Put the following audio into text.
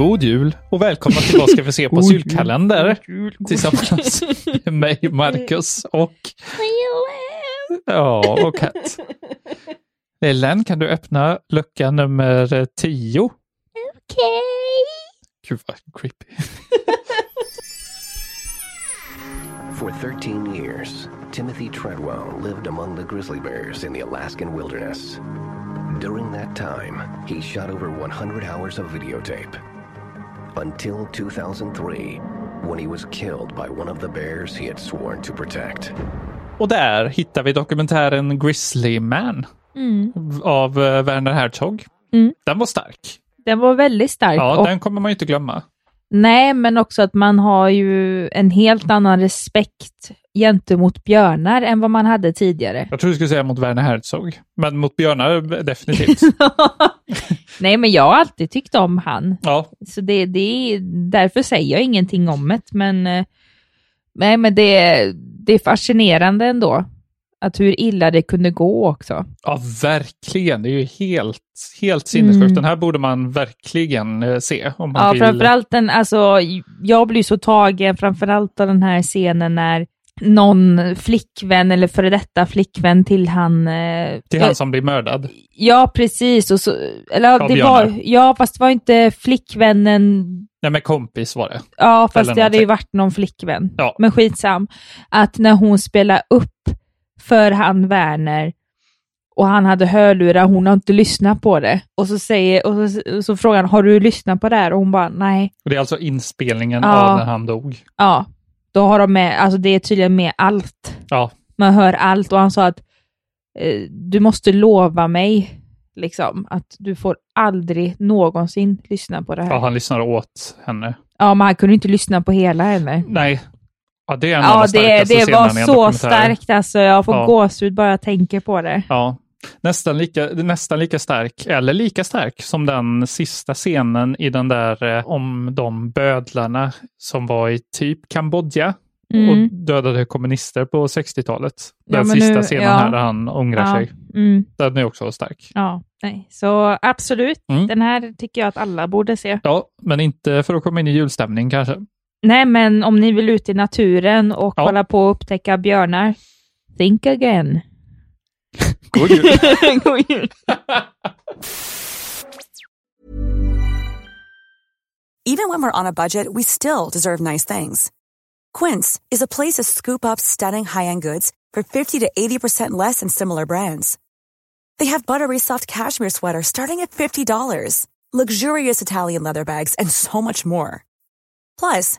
God jul och välkomna till Vad ska vi se på julkalender tillsammans med mig, Marcus och... Ja, och Kat. Ellen, kan du öppna lucka nummer 10? Okej. Gud vad creepy. For 13 years, Timothy Treadwell lived among the grizzly bears in the Alaskan wilderness. During that time, he shot over 100 hours of videotape. Until 2003, when he was killed by one of the bears he had sworn to protect. Och där hittar vi dokumentären Grizzly Man av eh, Werner Herzog. Mm. Den var stark. Den var väldigt stark. Ja, och, den kommer man ju inte glömma. Nej, men också att man har ju en helt annan respekt gentemot björnar än vad man hade tidigare. Jag tror du skulle säga mot Werner Herzog, men mot Björnar definitivt. Nej, men jag har alltid tyckt om han. Ja, Så det, det är, därför säger jag ingenting om det, men, eh, nej, men det, det är fascinerande ändå. Att hur illa det kunde gå också. ja verkligen. Det är ju helt, helt sinnessjukt. Mm. Den här borde man verkligen eh, se. Om man Ja, vill. framförallt den, alltså, jag blir så tagen framförallt av den här scenen när någon flickvän eller före detta flickvän till han... eh, Till han som blir mördad. Ja, precis. Och så, eller, det var, ja, fast det var inte flickvännen Nej, men kompis var det. Ja, fast Eller det hade ju någonting. varit någon flickvän. Ja. Men skitsam. Att när hon spelar upp för han Werner och han hade hörlurar, hon har inte lyssnat på det. Och så, säger, och så, så frågar han, har du lyssnat på det här? Och hon bara, nej. Och det är alltså inspelningen Ja. av när han dog. Ja, då har de med, alltså det är tydligen med allt. Ja, Man hör allt och han sa att eh, du måste lova mig liksom att du får aldrig någonsin lyssna på det här. ja han lyssnar åt henne. Ja, men han kunde inte lyssna på hela heller. Nej, ja, det är Ja, de det, det var så starkt alltså. Jag får Ja. gåshud bara jag tänker på det. Ja, nästan lika, nästan lika stark, eller lika stark som den sista scenen i den där eh, om de bödlarna som var i typ Kambodja Mm. och dödade kommunister på 60-talet. Ja, Den men sista nu- scenen ja. här där han ångrar Ja. sig. Mm. Den är också stark. Ja, nej. Så absolut, Mm. den här tycker jag att alla borde se. Ja, men inte för att komma in i julstämning kanske. Nej, men om ni vill ut i naturen och Ja. kolla på och upptäcka björnar, think again. God jul! God jul. Even when we're on a budget, we still deserve nice things. Quince is a place to scoop up stunning high-end goods for 50 to 80% less than similar brands. They have buttery soft cashmere sweaters starting at $50, luxurious Italian leather bags, and so much more. Plus,